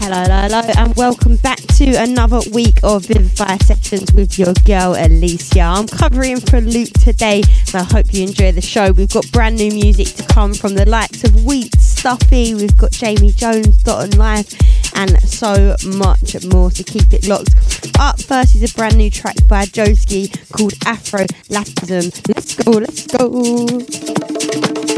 Hello, hello, hello, and welcome back to another week of Vivifier Sessions with your girl Elysia. I'm covering for Luke today, so I hope you enjoy the show. We've got brand new music to come from the likes of Wheat, Stuffy, we've got Jamie Jones, Dot and Life, and so much more. So keep it locked. Up first is a brand new track by Joeski called Afro Latism. Let's go, let's go.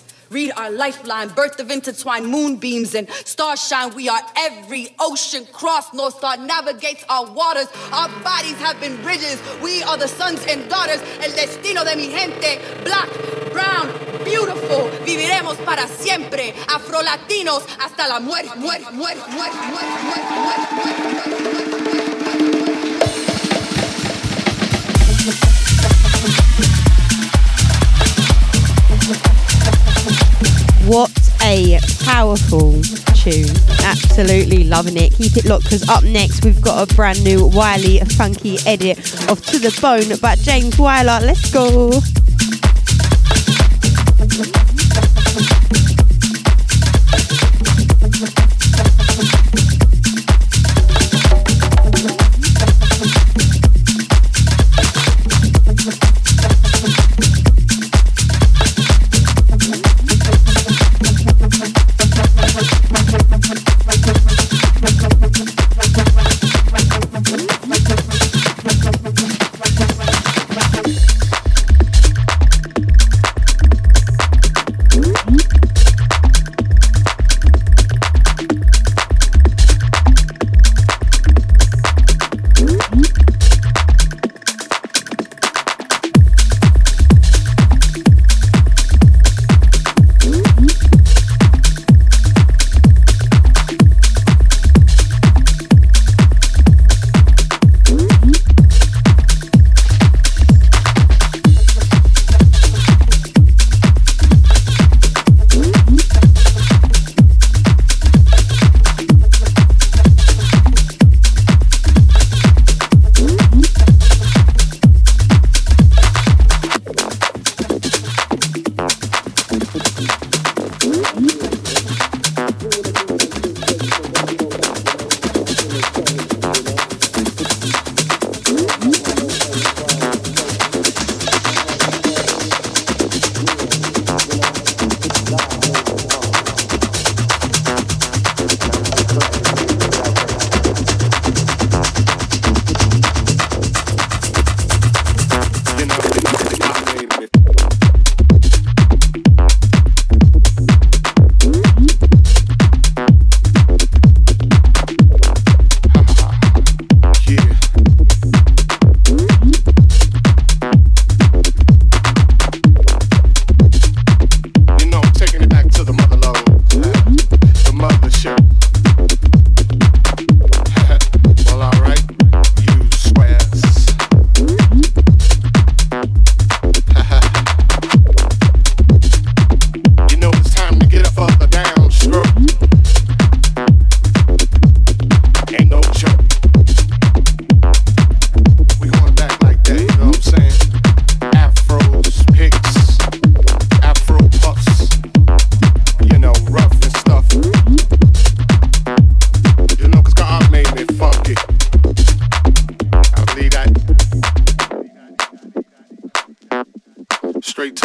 Read our lifeline, birth of intertwined moonbeams and starshine. We are every ocean cross. North Star navigates our waters. Our bodies have been bridges. We are the sons and daughters. El destino de mi gente. Black, brown, beautiful. Viviremos para siempre. Afro-latinos hasta la muerte. Muerte, muerte, muerte, muerte, muerte, muerte, muerte, What a powerful tune. Absolutely loving it. Keep it locked because up next we've got a brand new Wiley funky edit of To the Bone by James Weiler. Let's go.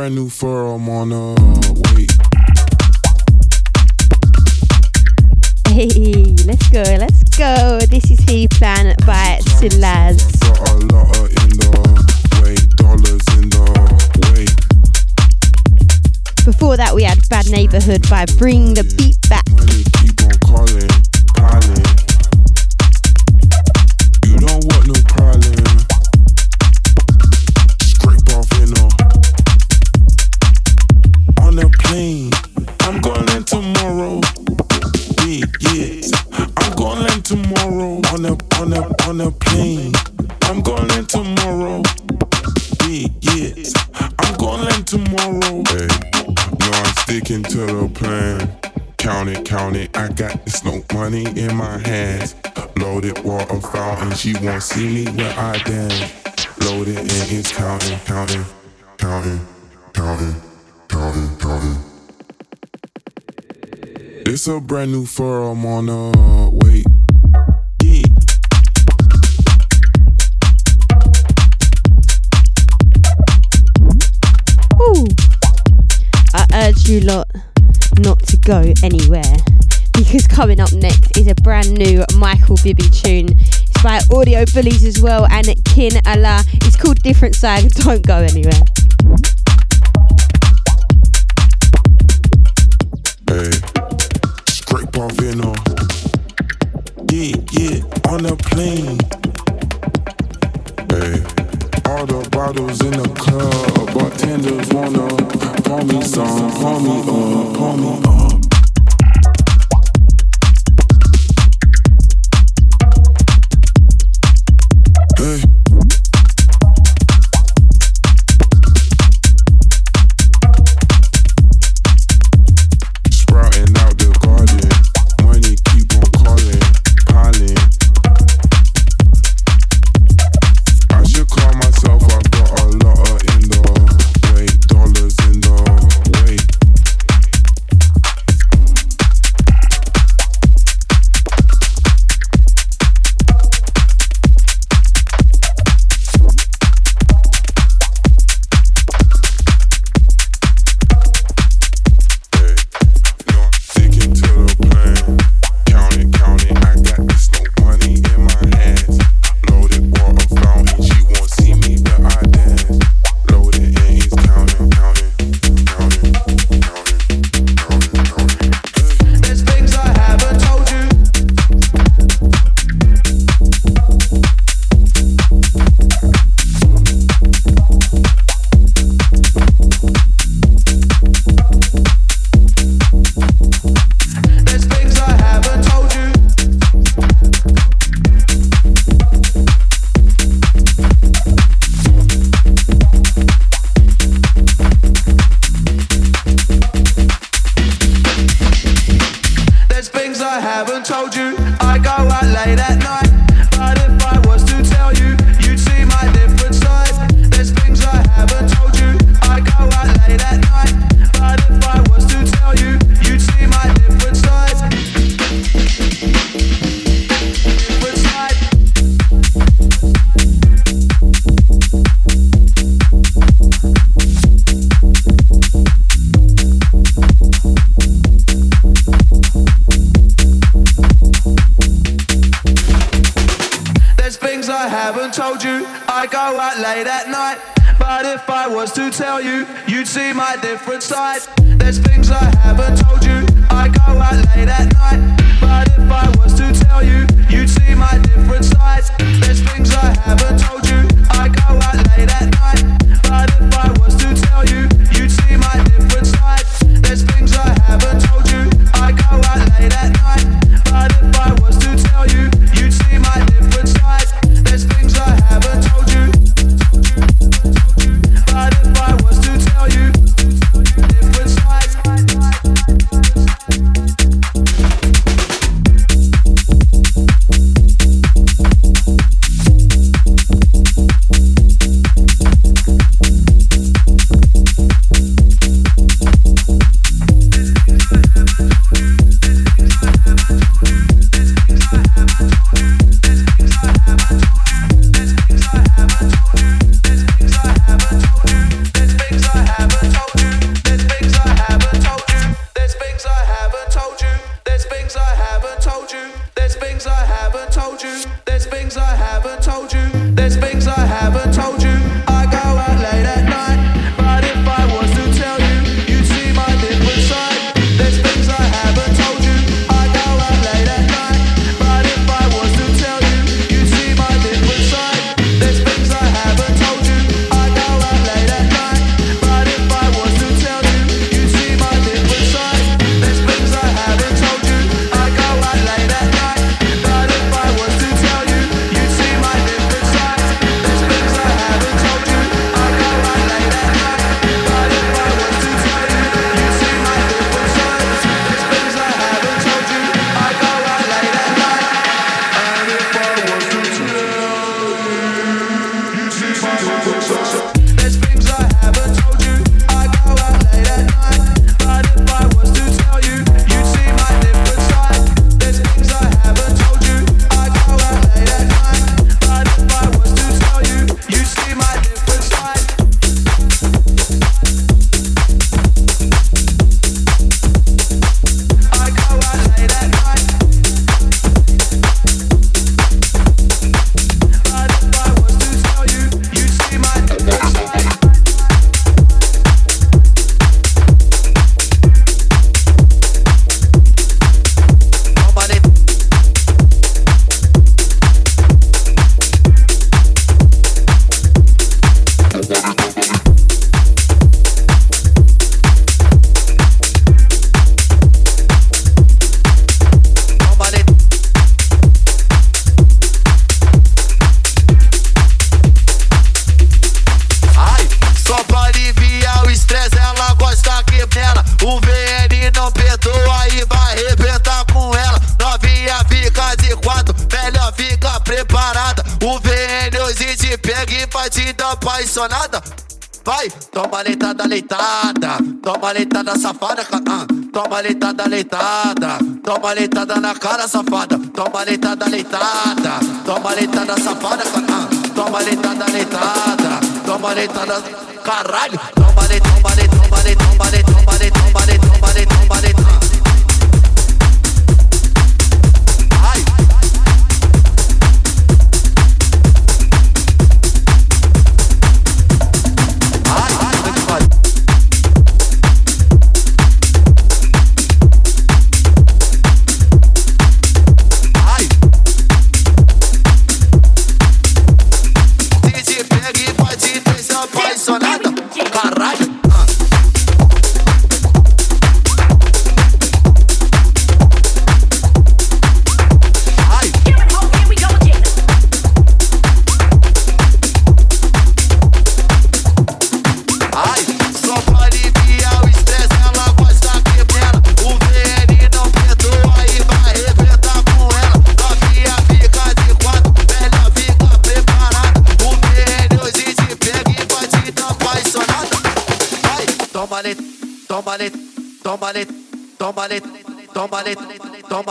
brand new fur. I'm on uh, wait. Hey, let's go, let's go. This is He Plan by Silaz. Before that, we had Bad Neighborhood by Bring See me where I been. Loaded and it's counting, counting, counting, counting, counting, counting. It's a brand new fur. I'm on a wait. Ooh. I urge you lot not to go anywhere because coming up next is a brand new Michael Bibi tune by Audio Bullies as well and Kin Allah. It's called Different Side. Don't go anywhere. Hey, scrape off in on. Yeah, yeah, on a plane.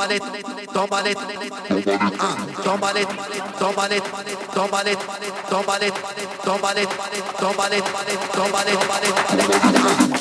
れ飛ばれ飛ばれ飛ばれ飛ばれ飛ばれ飛ばれ飛ばれ飛ばれ飛ばれ飛ばれ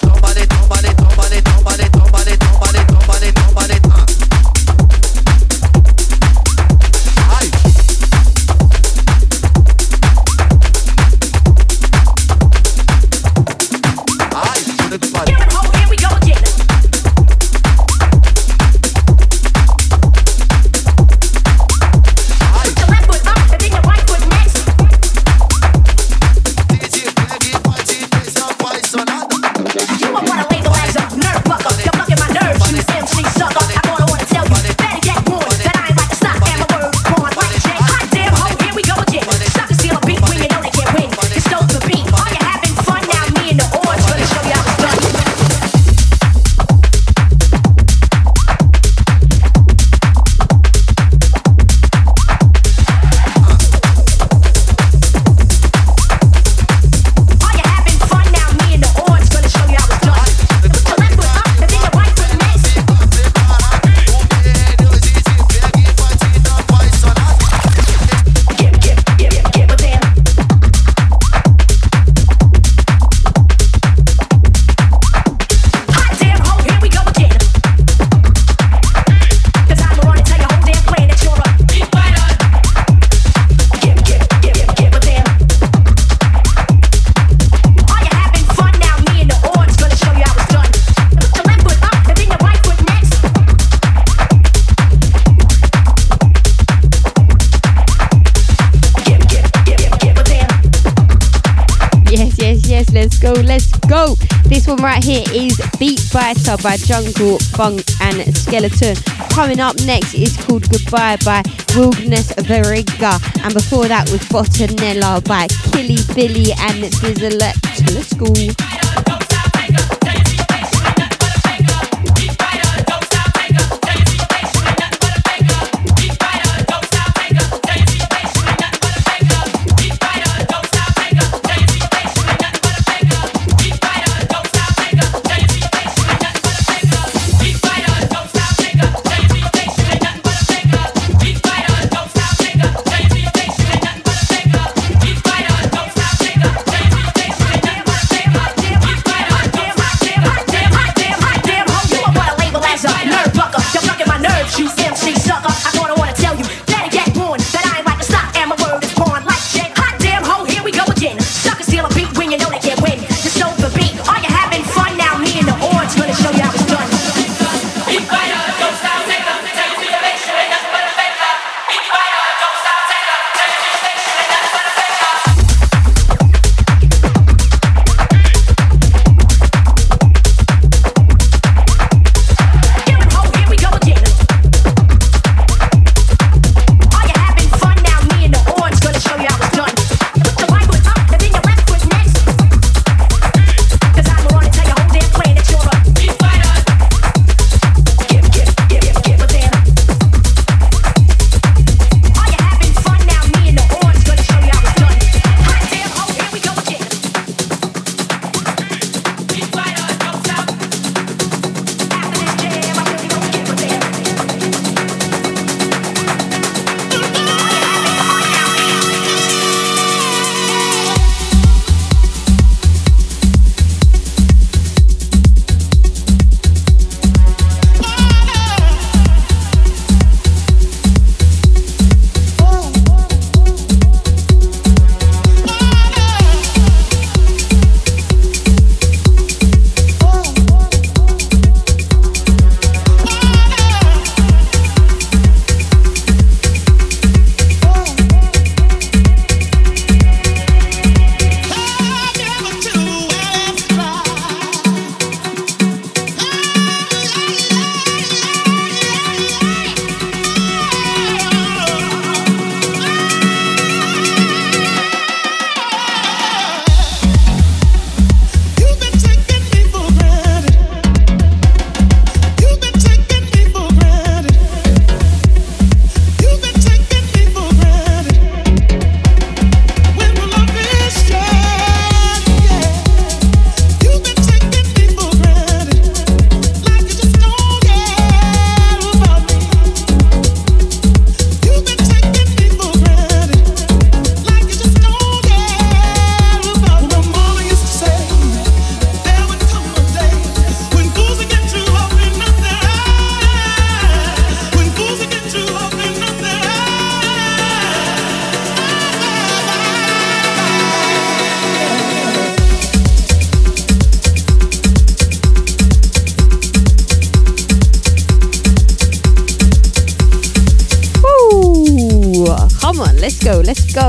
Beat Fighter by Jungle, Funk and Skeleton. Coming up next is called Goodbye by Wilderness Veriga. And before that was Botanella by Killy Billy and Dizzle. Let's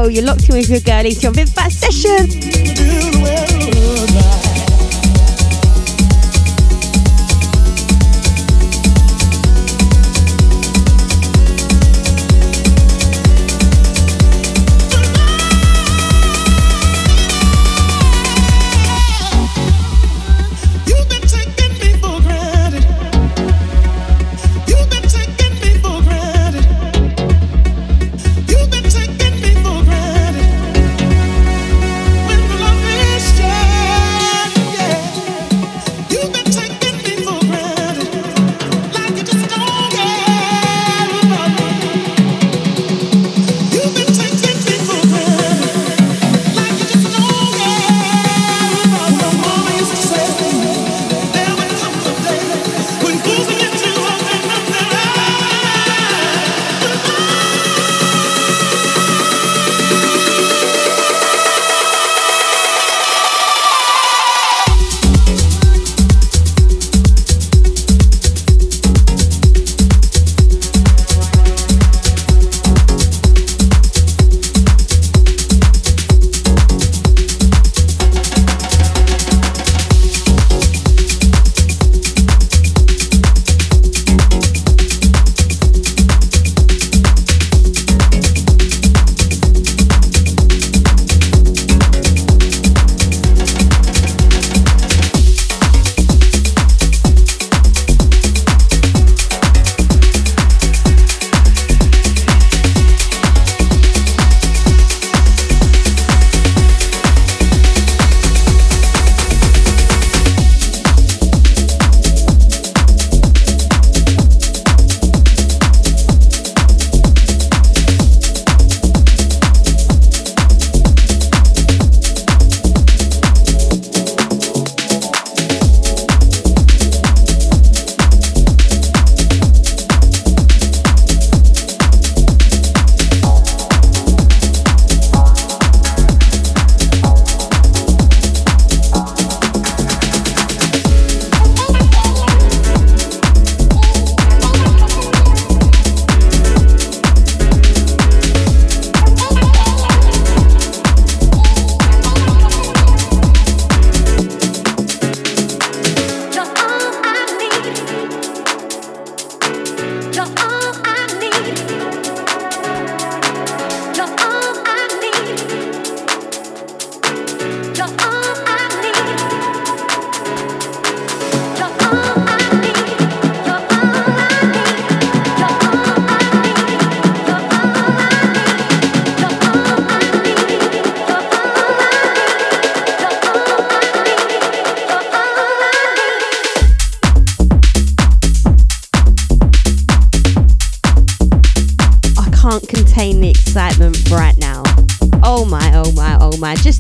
You're locked in with your girlies. You're Session.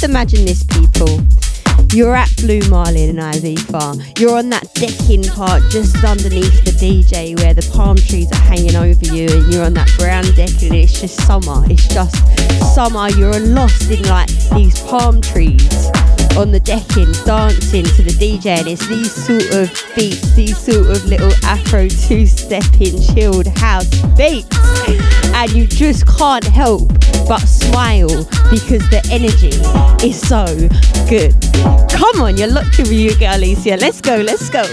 Imagine this, people. You're at Blue Marlin and Ibiza. You're on that decking part just underneath the DJ where the palm trees are hanging over you, and you're on that brown deck, and it's just summer. It's just summer. You're lost in like these palm trees on the decking, dancing to the DJ, and it's these sort of beats, these sort of little Afro two-stepping, chilled house beats, and you just can't help but smile because the energy is so good. Come on, you're in with girl Elysia. Let's go, let's go.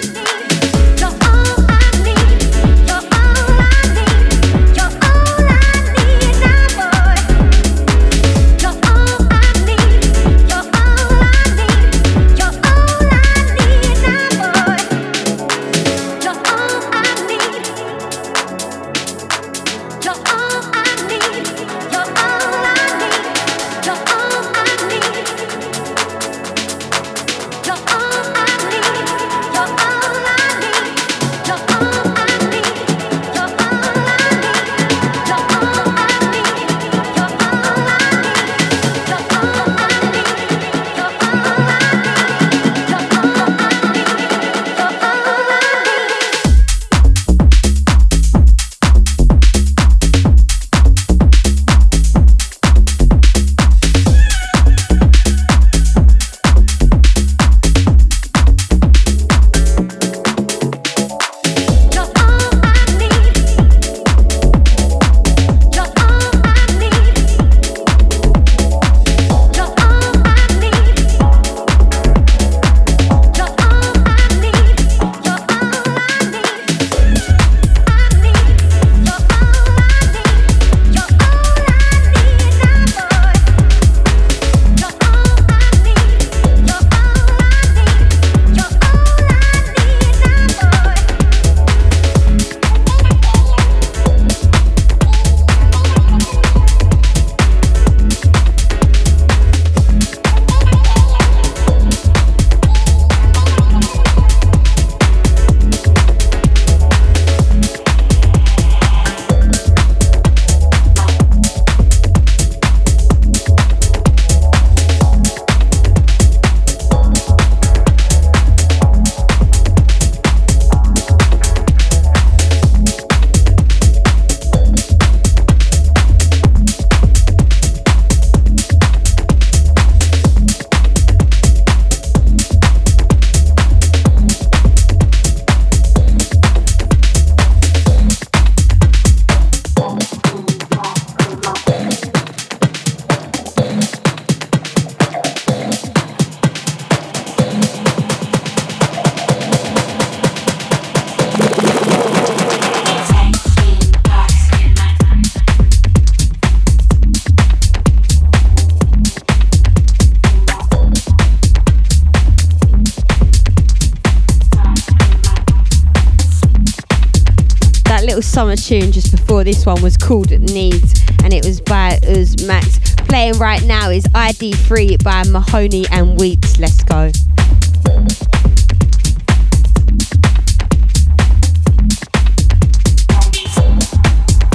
This one was called Needs, and it was by Uz Max. Playing right now is ID3 by Mahoney and Wheats. Let's go.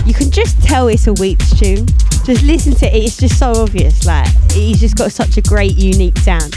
You can just tell it's a Wheats tune. Just listen to it, it's just so obvious. Like, he's just got such a great, unique sound.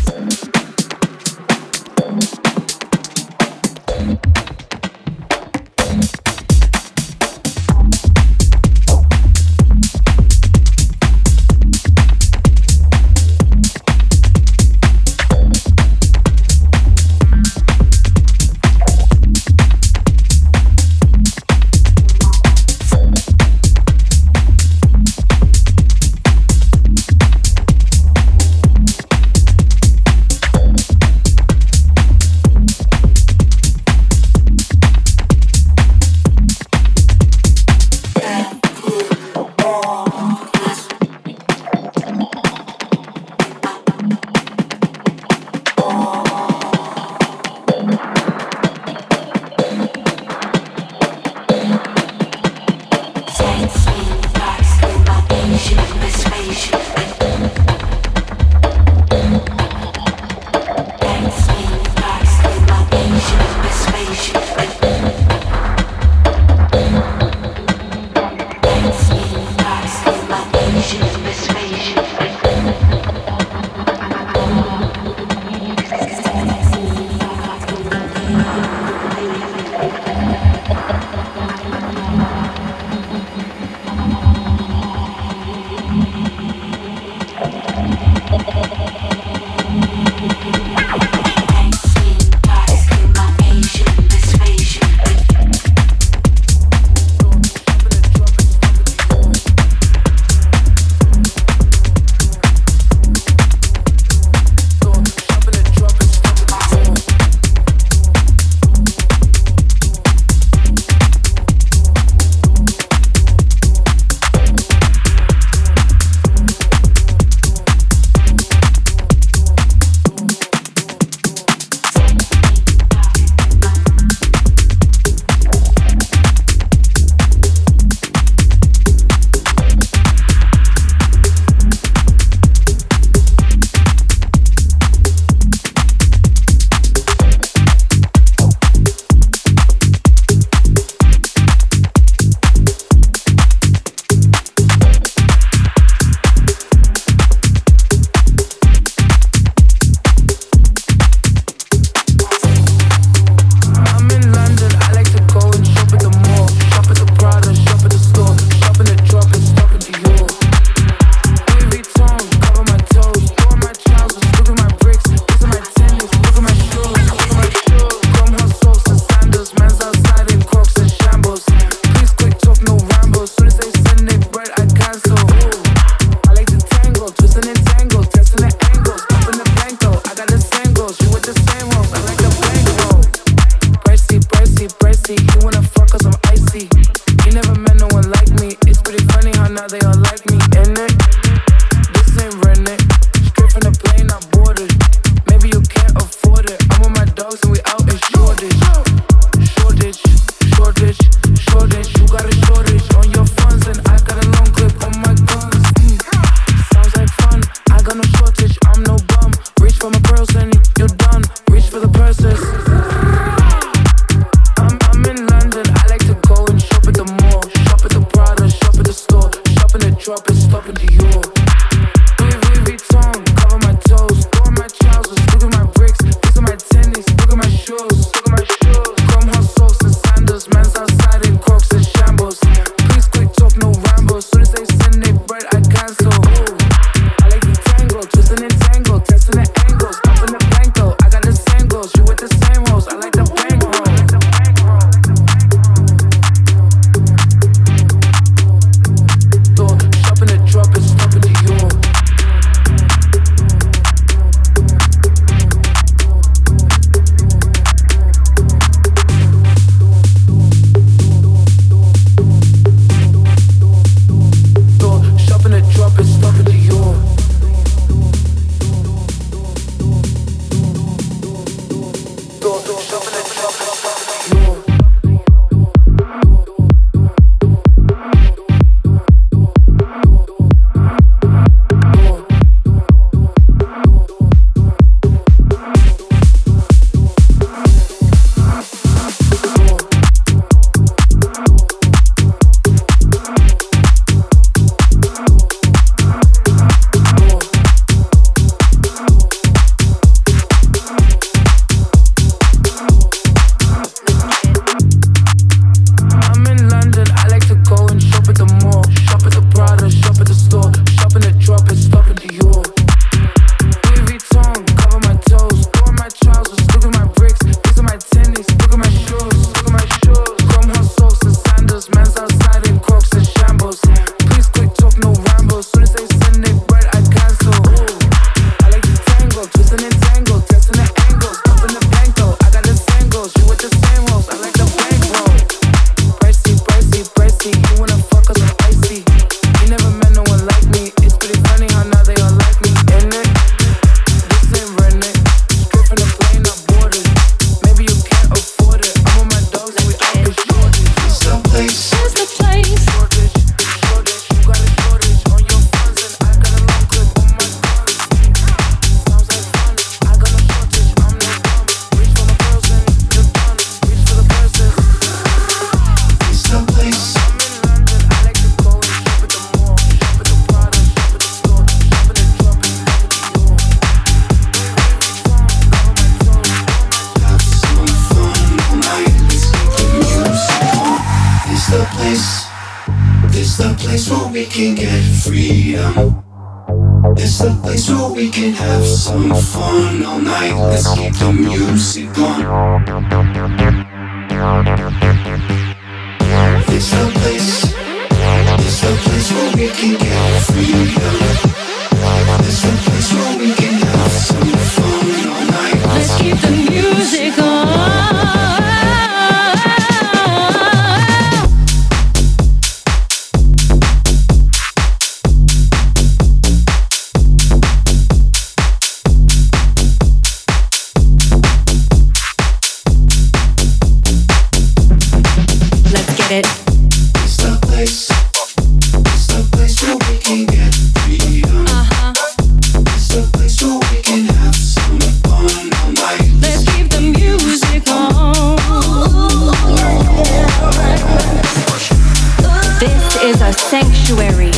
Is a sanctuary,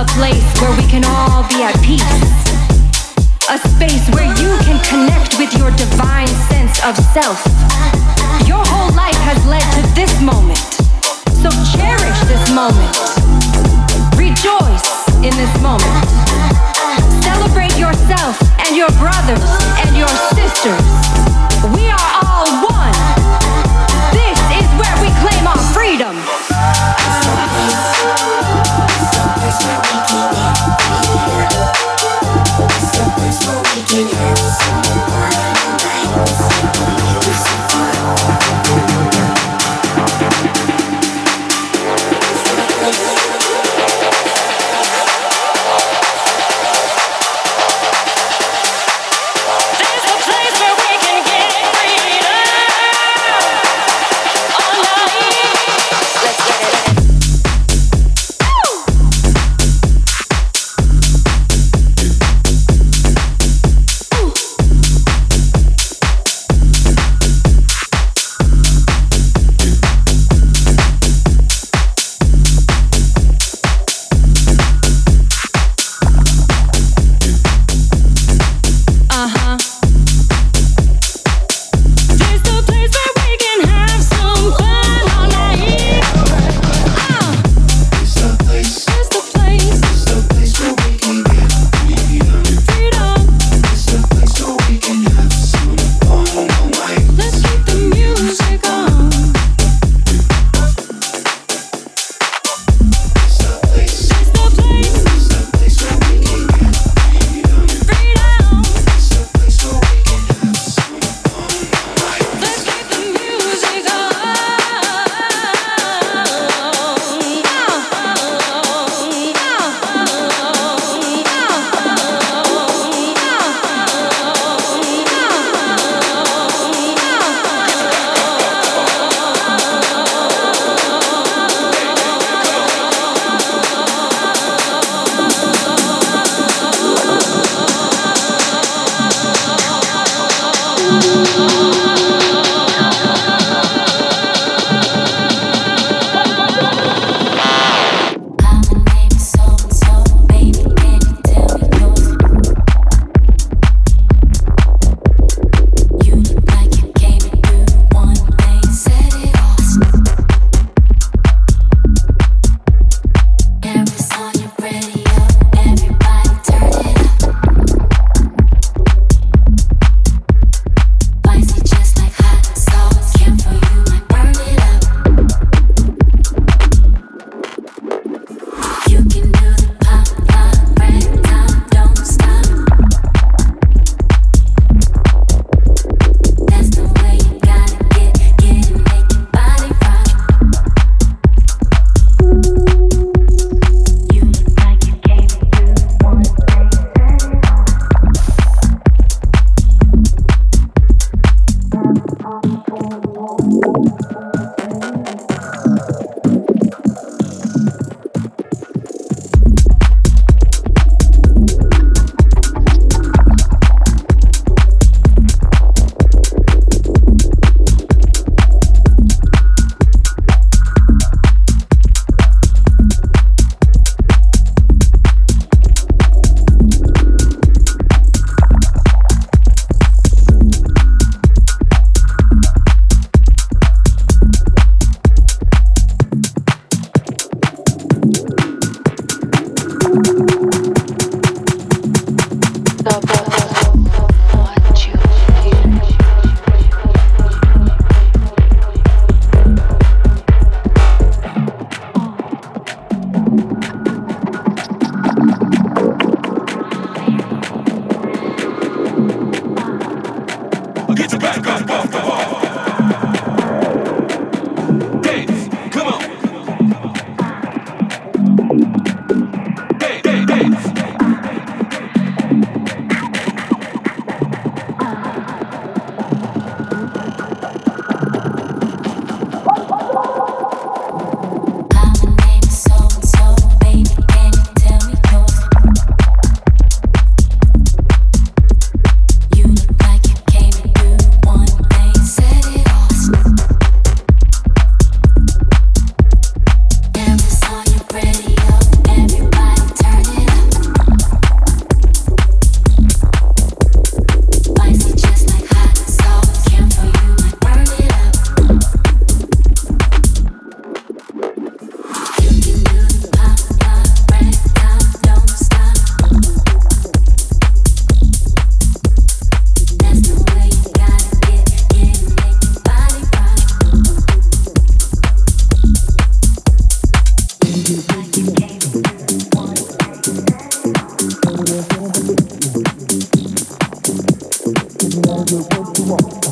a place where we can all be at peace, a space where you can connect with your divine sense of self. Your whole life has led to this moment, so cherish this moment. Rejoice in this moment. Celebrate yourself and your brothers and your sisters. We are all one. This is where we claim our freedom. There's just what to walk.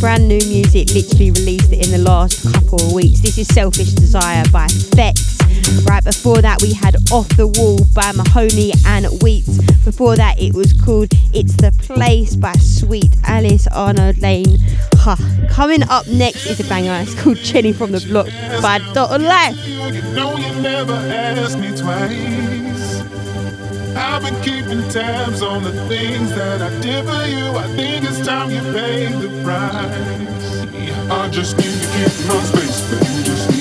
Brand new music, literally released in the last couple of weeks. This is Selfish Desire by Fex. Right before that, we had Off the Wall by Mahoney and Wheats. Before that, it was called It's the Place by Sweet Alice Arnold Lane. Huh. Coming up next is a banger. It's called Jenny from the Block by Dot Life. I've been keeping tabs on the things that I did for you. I think it's time you pay the price. I just need to keep my space, but you just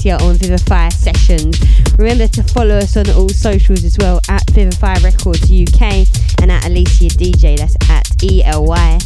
Elysia on Vivifier Sessions. Remember to follow us on all socials as well at Vivifier Records UK and at Elysia DJ. That's at E L Y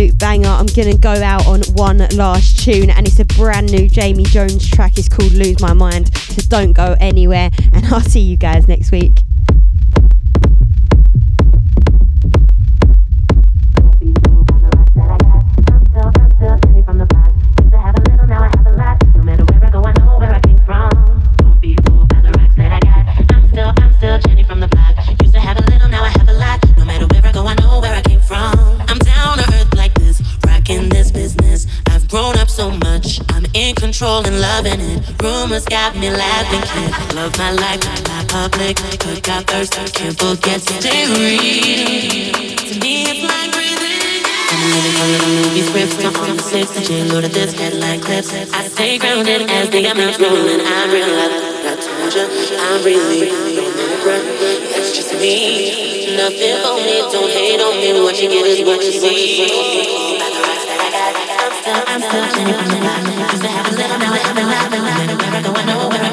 absolute banger, I'm gonna go out on one last tune, and it's a brand new Jamie Jones track. It's called Lose My Mind. So don't go anywhere, and I'll see you guys next week. Rumors got me laughing, kid. Love my life, my public. Cook out thirst, can't forget to. To me, it's like breathing. I'm living a little movie script. I'm on the six and chill of this headline clips. I stay grounded as they the amounts rolling. I'm real life. I told you, I'm really remember. That's just me. Nothing for me, don't hate on me. What you get is what you see. I'm. Used to have a little, now I have a lot. No matter where I go, I know where I